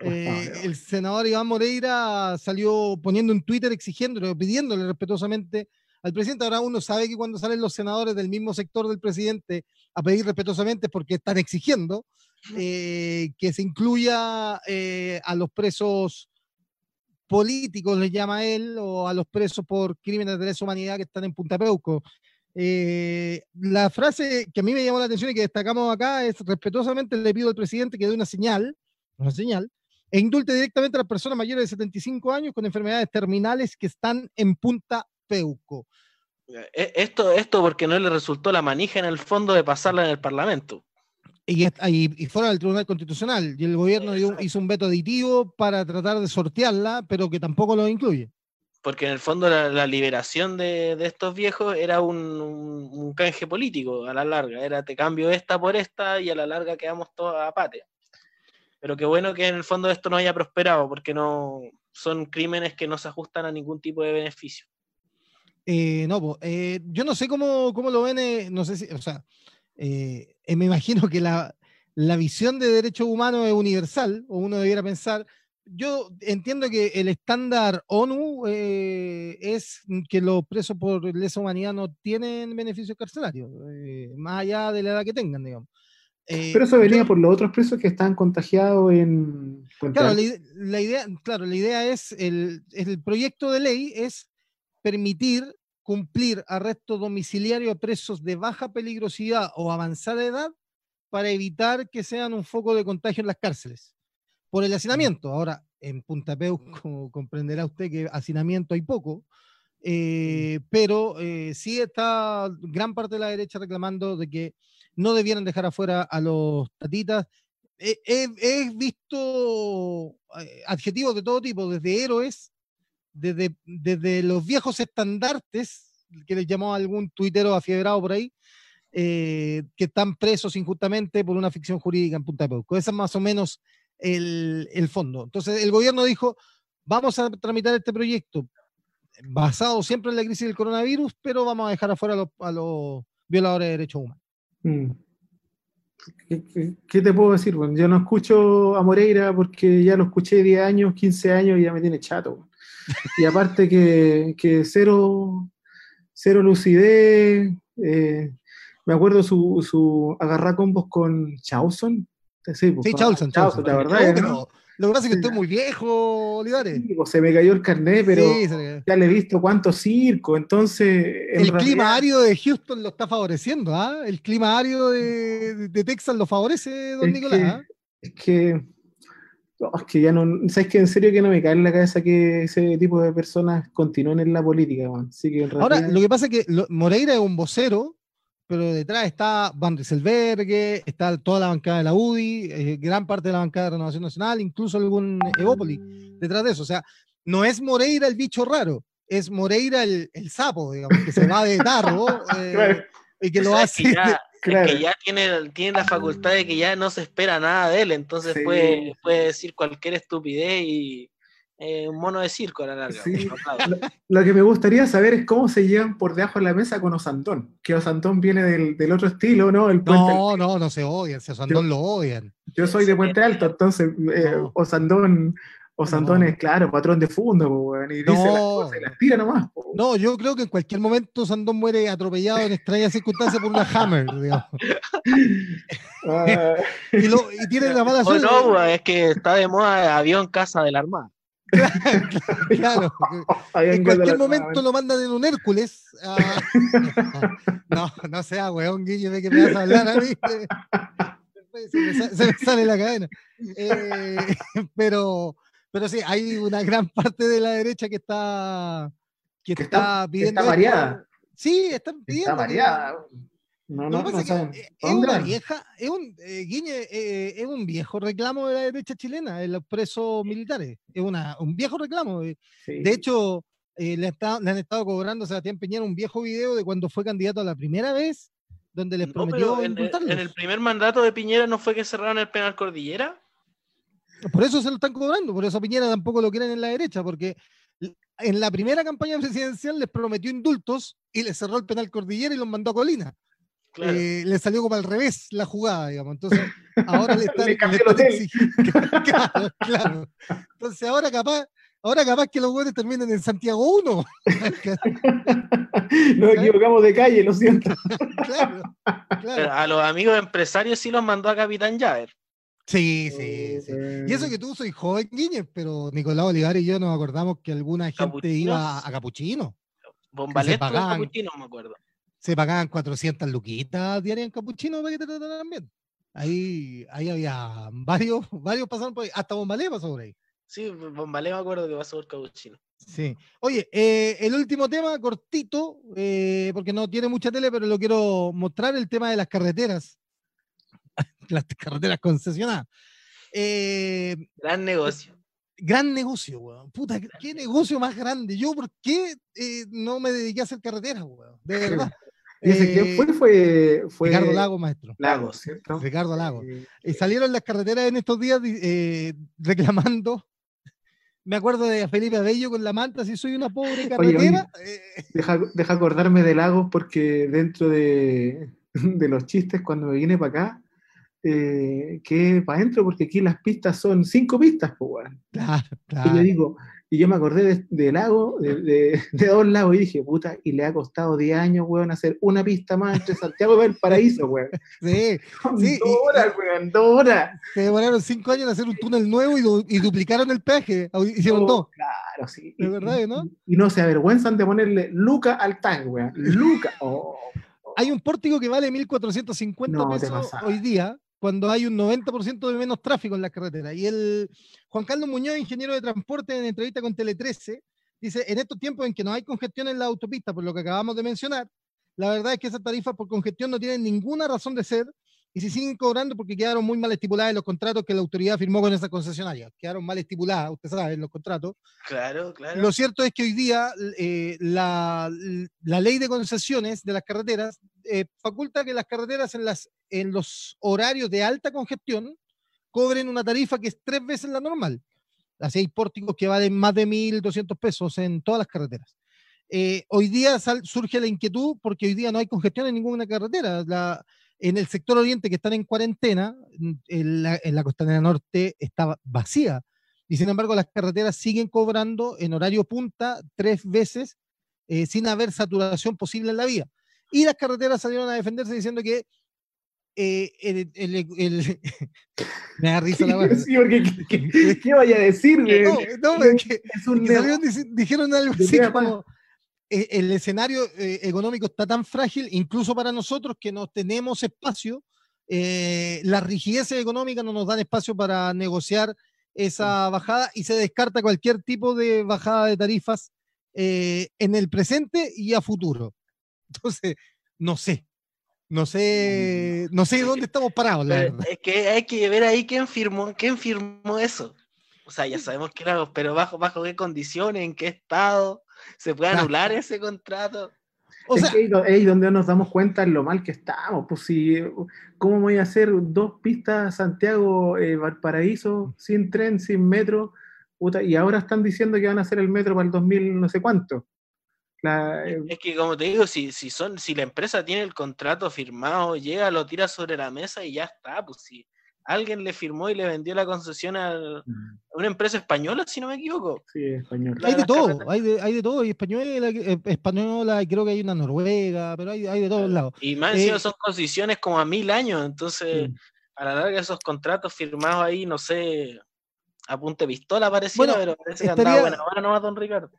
eh, el senador Iván Moreira salió poniendo en Twitter exigiéndole, pidiéndole respetuosamente al presidente. Ahora uno sabe que cuando salen los senadores del mismo sector del presidente a pedir respetuosamente porque están exigiendo, eh, que se incluya eh, a los presos políticos, les llama él, o a los presos por crímenes de lesa humanidad que están en Punta Peuco. Eh, la frase que a mí me llamó la atención y que destacamos acá es respetuosamente le pido al presidente que dé una señal, una señal, e indulte directamente a las personas mayores de 75 años con enfermedades terminales que están en Punta Peuco. Esto, esto porque no le resultó la manija en el fondo de pasarla en el Parlamento. Y, y, fuera del Tribunal Constitucional. Y el gobierno hizo un veto aditivo para tratar de sortearla, pero que tampoco lo incluye. Porque en el fondo la, liberación de, estos viejos era un, canje político a la larga. Era te cambio esta por esta y a la larga quedamos todos a patria. Pero qué bueno que en el fondo esto no haya prosperado, porque no son crímenes que no se ajustan a ningún tipo de beneficio. Eh, no, eh, yo no sé cómo, cómo lo ven, eh, no sé si, o sea, eh, eh, me imagino que la, visión de derechos humanos es universal, o uno debiera pensar, yo entiendo que el estándar ONU eh, es que los presos por lesa humanidad no tienen beneficios carcelarios, más allá de la edad que tengan, digamos. Pero eso venía por los otros presos que están contagiados en... Claro la, idea, claro, la idea es, el, el proyecto de ley es permitir cumplir arresto domiciliario a presos de baja peligrosidad o avanzada edad para evitar que sean un foco de contagio en las cárceles por el hacinamiento. Ahora, en Punta Peuco comprenderá usted que hacinamiento hay poco, eh, pero eh, sí está gran parte de la derecha reclamando de que no debieran dejar afuera a los tatitas. he visto eh, adjetivos de todo tipo, desde héroes desde, los viejos estandartes, que les llamó algún tuitero afiebrado por ahí, eh, que están presos injustamente por una ficción jurídica en Punta de Peuco. Ese es más o menos el, el, fondo. Entonces, el gobierno dijo, vamos a tramitar este proyecto basado siempre en la crisis del coronavirus, pero vamos a dejar afuera a los, violadores de derechos humanos. Mm. ¿Qué, te puedo decir? Bueno, yo no escucho a Moreira porque ya lo escuché 10 años, 15 años y ya me tiene chato. Y aparte que, que cero, cero lucidez. Eh, me acuerdo su, su agarrar combos con Chauson. Sí, pues, sí Chauson, la verdad. Lo que pasa es que usted es muy viejo, Olivares. Pues, se me cayó el carnet, pero ya le he visto cuánto circo, entonces... El clima árido de Houston lo está favoreciendo, ¿ah? El clima árido de, Texas lo favorece, don Nicolás. ¿ah? Es que... es que ya no, ¿sabes que En serio que no me cae en la cabeza que ese tipo de personas continúen en la política, Ahora, lo que pasa es que Moreira es un vocero pero detrás está Van Rieselbergue, está toda la bancada de la UDI, eh, gran parte de la bancada de Renovación Nacional, incluso algún Evópoli detrás de eso. O sea, no es Moreira el bicho raro, es Moreira el, sapo, digamos, que se va de tarro eh, y que lo hace. Que ya, tiene, tiene la facultad de que ya no se espera nada de él, entonces puede, puede decir cualquier estupidez y, eh, un mono de circo a la larga. lo, que me gustaría saber es cómo se llevan por debajo de la mesa con Osantón. Que Osantón viene del, otro estilo, ¿no? El no, no, no se odian, si Osantón lo odian. Yo soy de Puente Alto, entonces eh, Osantón, es, claro, patrón de fondo, y dice las cosas y las tira nomás. No, yo creo que en cualquier momento Osantón muere atropellado en extrañas circunstancias por una Hammer, digamos. Ah. y, tiene la mala suerte. no, es que está de moda avión casa de la Armada. Claro, en cualquier momento lo mandan en un Hércules. no, no sea, weón, Guille, de que me vas a hablar a mí. Se me, sale la cadena. Eh, pero, pero sí, hay una gran parte de la derecha que está, que, está, pidiendo. Está variada. Sí, están pidiendo. Está variada. No, no, no, es una vieja, es un, eh, Guiñe, eh, es un viejo reclamo de la derecha chilena, de los presos militares. Es una, un viejo reclamo. Eh. De hecho, le, han estado cobrando a Sebastián Peñera un viejo video de cuando fue candidato a la primera vez, donde les prometió en, en, el primer mandato de Piñera no fue que cerraron el penal Cordillera. Por eso se lo están cobrando, por eso a Piñera tampoco lo quieren en la derecha, porque en la primera campaña presidencial les prometió indultos y les cerró el penal Cordillera y los mandó a Colina. Eh, le salió como al revés la jugada, digamos. Entonces, ahora le están, claro, claro. Entonces, ahora capaz, ahora capaz que los buenos terminen en Santiago 1. Nos equivocamos de calle, lo siento. claro, claro. a los amigos empresarios sí los mandó a Capitán Javer. Sí, sí, sí. Y eso que tú soy joven, Guiñez, pero Nicolás Olivares y yo nos acordamos que alguna gente iba a Capuchino. Bombaleto Capuchino, me acuerdo se pagaban 400 luquitas diarias en capuchino para que te trataran bien. Ahí, ahí había varios, varios pasaron por ahí. Hasta Bombalé pasó por ahí. Sí, Bombalé me acuerdo que pasó por capuchino. Sí. Oye, eh, el último tema, cortito, eh, porque no tiene mucha tele, pero lo quiero mostrar, el tema de las carreteras. Las carreteras concesionadas. Eh, gran negocio. Gran negocio, weón. Puta, qué negocio más grande. Yo, ¿por qué no me dediqué a hacer carreteras, weón? De verdad. ¿Y quién fue? fue? Fue Ricardo Lago, maestro. Lago, ¿cierto? Ricardo Lago. Y salieron las carreteras en estos días eh, reclamando. Me acuerdo de Felipe Abello con la manta, si soy una pobre carretera. Eh. deja, deja, acordarme de Lagos porque dentro de, de los chistes, cuando me vine para acá, eh, que para adentro, porque aquí las pistas son cinco pistas, pues, Claro, claro. Y yo digo, y yo me acordé de, Lago, de, de, Dos Lagos, y dije, puta, y le ha costado 10 años, weón, hacer una pista más entre Santiago y el Paraíso, weón. Sí, sí. Dos horas, weón, dos horas. Se demoraron cinco años en hacer un túnel nuevo y, duplicaron el peaje, hicieron dos. Claro, sí. De verdad, ¿no? Y, no se avergüenzan de ponerle Luca al tank, weón. Luca. Oh, oh. Hay un pórtico que vale 1.450 pesos hoy día, cuando hay un 90% de menos tráfico en la carretera. Y el Juan Carlos Muñoz, ingeniero de transporte, en entrevista con Tele 13, dice, en estos tiempos en que no hay congestión en la autopista, por lo que acabamos de mencionar, la verdad es que esas tarifas por congestión no tienen ninguna razón de ser y se siguen cobrando porque quedaron muy mal estipuladas en los contratos que la autoridad firmó con esa concesionaria. Quedaron mal estipuladas, usted sabe, en los contratos. Claro, claro. Lo cierto es que hoy día eh, la, la, ley de concesiones de las carreteras eh, faculta que las carreteras en, las, en los horarios de alta congestión cobren una tarifa que es tres veces la normal. Así hay pórticos que valen más de 1.200 pesos en todas las carreteras. Eh, hoy día surge la inquietud porque hoy día no hay congestión en ninguna carretera. La, en el sector oriente que están en cuarentena, en la, en la costanera norte está vacía. Y sin embargo, las carreteras siguen cobrando en horario punta tres veces eh, sin haber saturación posible en la vía. Y las carreteras salieron a defenderse diciendo que eh, el, el- el- me da risa la ¿Qué, weá. sí, porque, ¿qué, qué- qué vaya a decir? No, no, es que- es un que salieron dijeron algo así como el escenario eh, económico está tan frágil, incluso para nosotros que no tenemos espacio, eh, las rigideces económicas no nos dan espacio para negociar esa bajada y se descarta cualquier tipo de bajada de tarifas eh, en el presente y a futuro. Entonces, no sé, no sé, no sé dónde estamos parados, la verdad. es que hay que ver ahí quién firmó, quién firmó eso. O sea, ya sabemos que era, pero bajo, bajo qué condiciones, en qué estado, se puede anular ese contrato. O es sea, que ahí do- ahí donde nos damos cuenta de lo mal que estamos. Pues si, ¿cómo voy a hacer dos pistas Santiago eh, Valparaíso sin tren, sin metro? Puta, y ahora están diciendo que van a hacer el metro para el 2000 no sé cuánto. La, eh, Es que como te digo, si, si son, si la empresa tiene el contrato firmado, llega, lo tira sobre la mesa y ya está. Pues si alguien le firmó y le vendió la concesión a a una empresa española, si no me equivoco. sí, español. La hay de todo, hay de, hay de todo, y española, eh, española, creo que hay una noruega, pero hay, hay de todos lados. Y más encima Eh, son concesiones como a mil años, entonces Sí. a la larga esos contratos firmados ahí, no sé, a punta de pistola pareciera, Bueno, pero parece que estaría- andaba buena hora nomás, don Ricardo.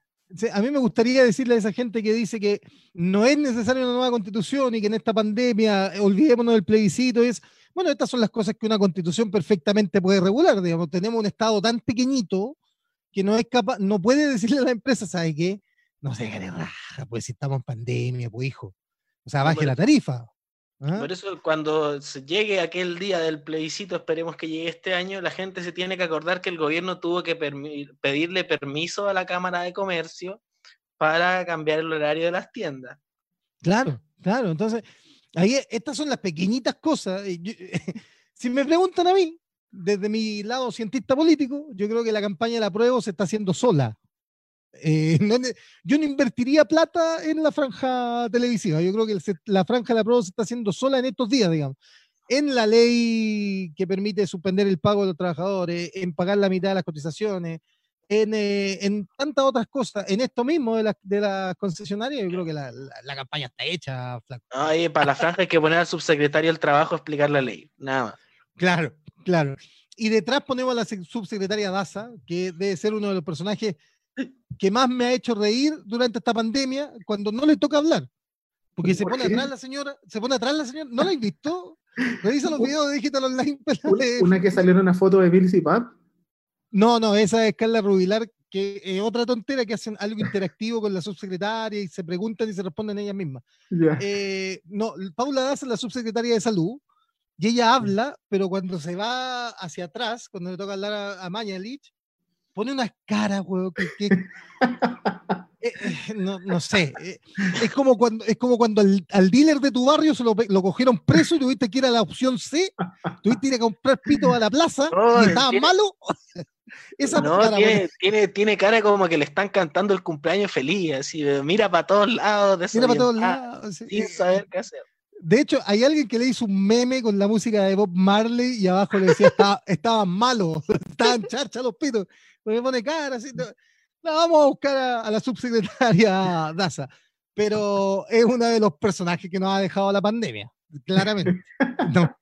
A mí me gustaría decirle a esa gente que dice que no es necesaria una nueva constitución y que en esta pandemia eh, olvidémonos del plebiscito. Es, bueno, estas son las cosas que una constitución perfectamente puede regular. Digamos, tenemos un Estado tan pequeñito que no es capaz, no puede decirle a la empresa, ¿sabe qué? No se gane raja, pues si estamos en pandemia, pues hijo. O sea, baje la tarifa. ¿Ah? Por eso cuando se llegue aquel día del plebiscito, esperemos que llegue este año, la gente se tiene que acordar que el gobierno tuvo que permi- pedirle permiso a la Cámara de Comercio para cambiar el horario de las tiendas. Claro, claro. Entonces, ahí e- estas son las pequeñitas cosas. yo- si me preguntan a mí, desde mi lado cientista político, yo creo que la campaña de la prueba se está haciendo sola. Eh, no yo no invertiría plata en la franja televisiva. Yo creo que el la franja de la prueba se está haciendo sola en estos días, digamos. En la ley que permite suspender el pago de los trabajadores, en pagar la mitad de las cotizaciones, en, eh, en tantas otras cosas, en esto mismo de las de las concesionarias, yo creo que la, la- la campaña está hecha, flaco. Ahí para la franja hay que poner al subsecretario del trabajo a explicar la ley, nada más. Claro, claro. Y detrás ponemos a la sec- subsecretaria Daza, que debe ser uno de los personajes que más me ha hecho reír durante esta pandemia cuando no le toca hablar. Porque se ¿Por pone qué? atrás la señora, se pone atrás la señora, ¿no la has visto? Revisa los videos de Digital Online. Una, que salió en una foto de Bill Pap. No, no, esa es Carla Rubilar, que es otra tontera que hacen algo interactivo con la subsecretaria y se preguntan y se responden ellas mismas. Ya. Eh, no, Paula Daza es la subsecretaria de salud y ella habla, pero cuando se va hacia atrás, cuando le toca hablar a, a Mañalich, pone unas caras, weón, que, que- eh, eh, no, no sé. eh, es como cuando, es como cuando al, al dealer de tu barrio se lo, lo cogieron preso y tuviste que ir a la opción C, tuviste que ir a comprar pito a la plaza No, y estaba tiene- malo. Esa No, cara, tiene, tiene, tiene cara como que le están cantando el cumpleaños feliz, así, mira para todos lados, Mira para todos lados. sí, sin saber qué hacer. De hecho, hay alguien que le hizo un meme con la música de Bob Marley y abajo le decía "Estaba- estaban malos, estaban charcha los pitos. Me pone cara así. no. No, vamos a buscar a, a la subsecretaria Daza. Pero es uno de los personajes que nos ha dejado la pandemia. Claramente. No,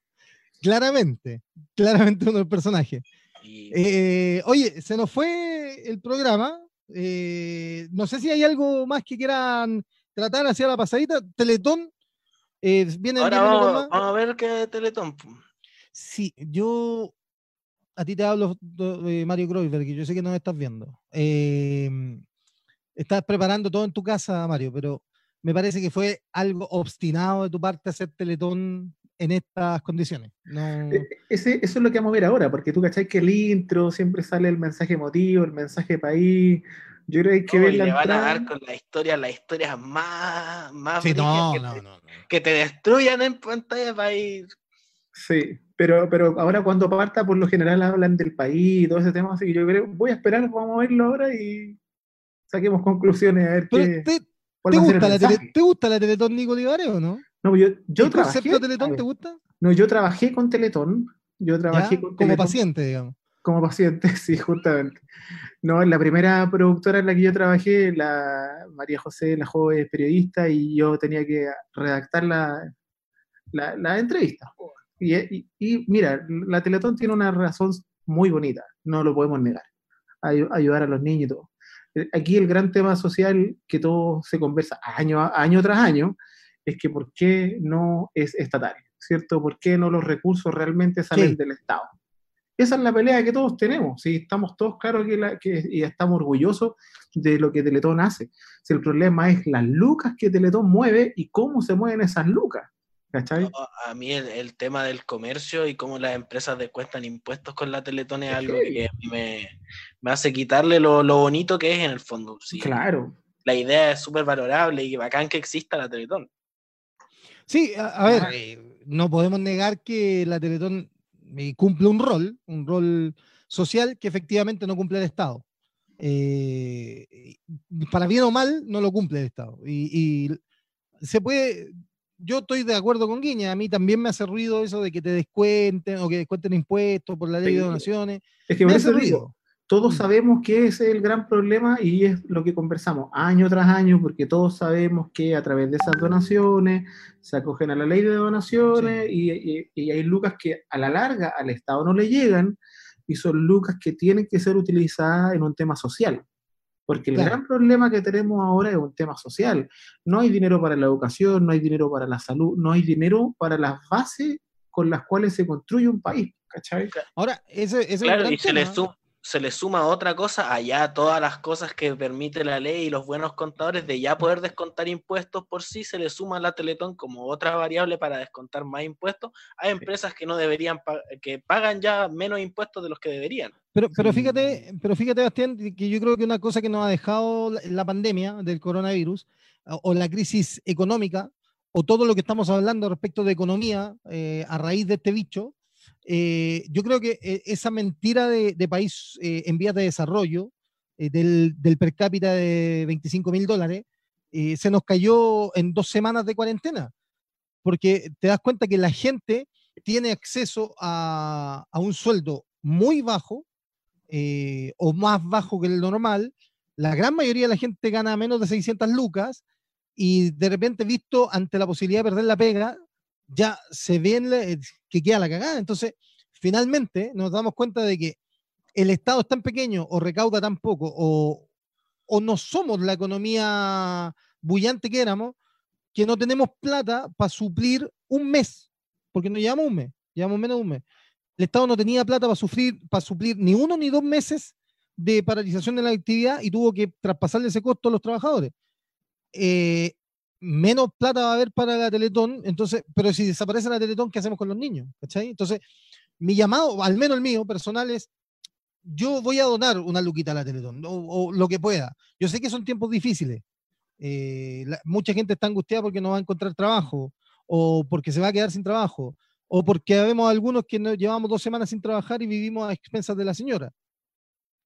claramente. Claramente uno de los personajes. Eh, oye, se nos fue el programa. Eh, no sé si hay algo más que quieran tratar hacia la pasadita. Teletón. Eh, vienen Ahora 10 minutos vamos, a ver qué Teletón. Sí, yo a ti te hablo de Mario Kreuzberg, que yo sé que no me estás viendo. Eh, estás preparando todo en tu casa, Mario, pero me parece que fue algo obstinado de tu parte hacer Teletón en estas condiciones. No, E- Ese, eso es lo que vamos a ver ahora, porque tú cachai que el intro siempre sale el mensaje emotivo, el mensaje país. Yo creo que hay que No, ver y la le van a dar con la historia, las historias más, más Sí, no, brígidas que, no, te, no, no. que te destruyan en pantalla para ir. Sí, pero, pero ahora cuando parta, por lo general hablan del país y todo ese tema, así que yo creo, voy a esperar, vamos a verlo ahora y saquemos conclusiones a ver Pero qué, ¿te, cuál te va a ser el gusta la tele-. ¿te gusta la Teletón Nico Olivares o no? No, yo, yo ¿El trabajé, concepto de Teletón te gusta? no, yo trabajé con Teletón, yo trabajé ¿Ya? con Como Teletón paciente, digamos. Como paciente, sí, justamente. No, la primera productora en la que yo trabajé, la María José La Joven periodista y yo tenía que redactar la, la, la entrevista. Y, y, mira, la Teletón tiene una razón muy bonita, no lo podemos negar. ayudar a los niños y todo. Eh, aquí el gran tema social que todo se conversa año, año tras año es que por qué no es estatal, ¿cierto? ¿Por qué no los recursos realmente salen del Estado? Esa es la pelea que todos tenemos, ¿sí? estamos todos claros que, la, que y estamos orgullosos de lo que Teletón hace. Si el problema es las lucas que Teletón mueve y cómo se mueven esas lucas. ¿Cachai? a mí el, tema del comercio y cómo las empresas descuentan impuestos con la Teletón es algo que me, me, hace quitarle lo, lo, bonito que es en el fondo. ¿sí? Claro. La idea es súper valorable y bacán que exista la Teletón. Sí, a, ver, eh, no podemos negar que la Teletón eh, cumple un rol, un rol social que efectivamente no cumple el Estado. Eh, para bien o mal, no lo cumple el Estado. Y, y se puede, yo estoy de acuerdo con Guiña, a mí también me hace ruido eso de que te descuenten o que descuenten impuestos por la ley de donaciones. Es que me hace ruido. Todos sabemos que ese es el gran problema y es lo que conversamos año tras año, porque todos sabemos que a través de esas donaciones se acogen a la ley de donaciones y, y hay lucas que a la larga al Estado no le llegan y son lucas que tienen que ser utilizadas en un tema social. Porque el gran problema que tenemos ahora es un tema social. No hay dinero para la educación, no hay dinero para la salud, no hay dinero para las bases con las cuales se construye un país. ¿cachai? Ahora, ese, ese claro, y se le, se le suma otra cosa allá todas las cosas que permite la ley y los buenos contadores de ya poder descontar impuestos por sí, se le suma la Teletón como otra variable para descontar más impuestos. A empresas que no deberían, que pagan ya menos impuestos de los que deberían. Pero, pero fíjate, pero fíjate, Bastián, que yo creo que una cosa que nos ha dejado la pandemia del coronavirus o la crisis económica o todo lo que estamos hablando respecto de economía eh, a raíz de este bicho, eh, yo creo que eh, esa mentira de, país eh, en vías de desarrollo, del, per cápita de 25 mil dólares, se nos cayó en dos semanas de cuarentena, porque te das cuenta que la gente tiene acceso a, un sueldo muy bajo o más bajo que el normal. La gran mayoría de la gente gana menos de 600 lucas y de repente visto ante la posibilidad de perder la pega, ya se ve que queda la cagada. Entonces, finalmente nos damos cuenta de que el Estado es tan pequeño o recauda tan poco o, o no somos la economía bullante que éramos, que no tenemos plata para suplir un mes, porque no llevamos un mes, llevamos menos de un mes. El Estado no tenía plata para, sufrir, para suplir ni uno ni dos meses de paralización de la actividad y tuvo que traspasarle ese costo a los trabajadores. Eh, menos plata va a haber para la Teletón, entonces, pero si desaparece la Teletón, ¿qué hacemos con los niños? Entonces, mi llamado, al menos el mío personal, es yo voy a donar una luquita a la Teletón, o, lo que pueda. Yo sé que son tiempos difíciles. Eh, mucha gente está angustiada porque no va a encontrar trabajo, o porque se va a quedar sin trabajo, o porque vemos algunos que no, llevamos dos semanas sin trabajar y vivimos a expensas de la señora.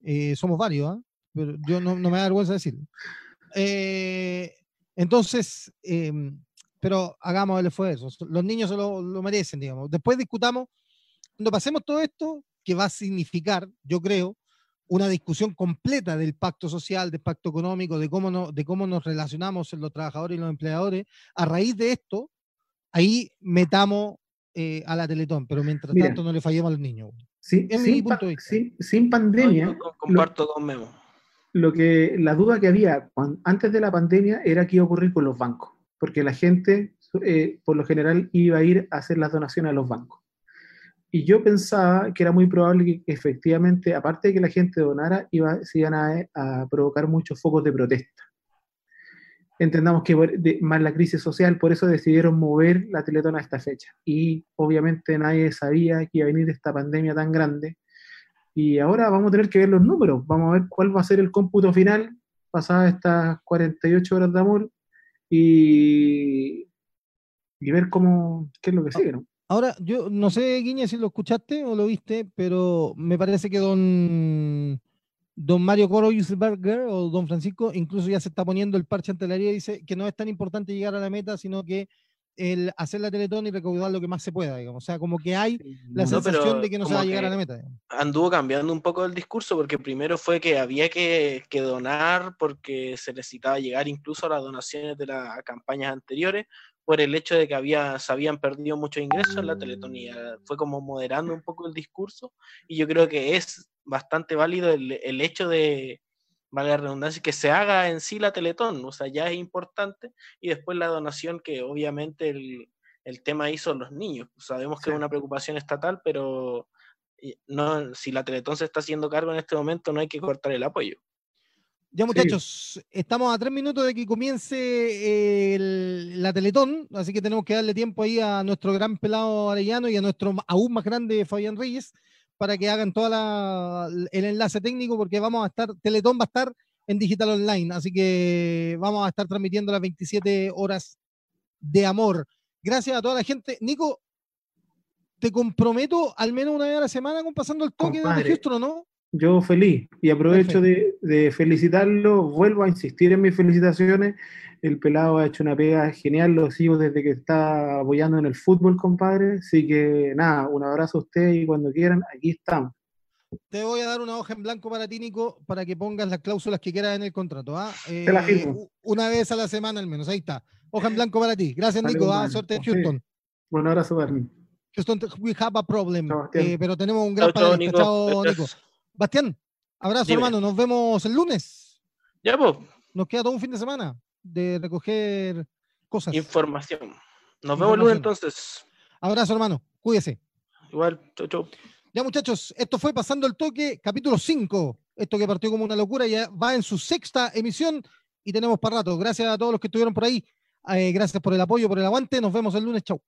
Eh, somos varios, ¿ah? pero yo no, no, me da vergüenza decirlo. Eh, entonces, em, pero hagamos el esfuerzo. Los niños se lo, merecen, digamos. Después discutamos, cuando pasemos todo esto, que va a significar, yo creo, una discusión completa del pacto social, del pacto económico, de cómo, no, de cómo nos relacionamos los trabajadores y los empleadores. A raíz de esto, ahí metamos eh, a la Teletón, pero mientras tanto no le fallemos a los niños. Sí, sin, sin, pandemia. comparto con Memo lo que, la duda que había antes de la pandemia era qué iba a ocurrir con los bancos, porque la gente eh, por lo general iba a ir a hacer las donaciones a los bancos. Y yo pensaba que era muy probable que efectivamente, aparte de que la gente donara, iba, a, provocar muchos focos de protesta. Entendamos que más la crisis social, por eso decidieron mover la Teletón a esta fecha. Y obviamente nadie sabía que iba a venir esta pandemia tan grande y ahora vamos a tener que ver los números, vamos a ver cuál va a ser el cómputo final pasadas estas 48 horas de amor y, y ver cómo, qué es lo que sigue. Ahora, yo no sé, Guiña, si lo escuchaste o lo viste, pero me parece que don, don Mario Coro o don Francisco incluso ya se está poniendo el parche ante la herida y dice que no es tan importante llegar a la meta, sino que el hacer la Teletón y recaudar lo que más se pueda, digamos. O sea, como que hay la sensación de que no se va a llegar a la meta. Anduvo cambiando un poco el discurso porque primero fue que había que, donar porque se necesitaba llegar incluso a las donaciones de las campañas anteriores. por el hecho de que había, se habían perdido muchos ingresos en la Teletón y fue como moderando un poco el discurso y yo creo que es bastante válido el, hecho de, vale la redundancia, que se haga en sí la Teletón, o sea, ya es importante y después la donación que obviamente el, tema hizo los niños. Sabemos que es una preocupación estatal, pero no, si la Teletón se está haciendo cargo en este momento, no hay que cortar el apoyo. Ya muchachos, estamos a tres minutos de que comience la Teletón, así que tenemos que darle tiempo ahí a nuestro gran pelado Arellano y a nuestro aún más grande Fabián Reyes para que hagan todo el enlace técnico porque vamos a estar, Teletón va a estar en digital online, así que vamos a estar transmitiendo las 27 horas de amor. Gracias a toda la gente. Nico, te comprometo al menos una vez a la semana con pasando el toque de registro, ¿no? yo feliz y aprovecho de, felicitarlo, vuelvo a insistir en mis felicitaciones, el pelado ha hecho una pega genial, lo sigo desde que está apoyando en el fútbol, compadre, así que nada, un abrazo a usted y cuando quieran, aquí estamos. Te voy a dar una hoja en blanco para ti, Nico, para que pongas las cláusulas que quieras en el contrato. ¿ah? Te la eh, firmo. Una vez a la semana al menos, ahí está. Hoja en blanco para ti. Gracias, Nico. ¿ah? Suerte en Houston. Un abrazo, Barney. Houston, we have a problem, eh, pero tenemos un gran chao, Chao, Nico. Bastián, abrazo hermano, nos vemos el lunes. Ya, pues. Nos queda todo un fin de semana de recoger cosas. Información. Nos vemos el lunes entonces. Abrazo hermano, cuídese. Igual, chau, chau. Ya muchachos, esto fue Pasando el Toque, capítulo 5. Esto que partió como una locura ya va en su sexta emisión y tenemos para rato. Gracias a todos los que estuvieron por ahí. Eh, gracias por el apoyo, por el aguante. Nos vemos el lunes. Chau.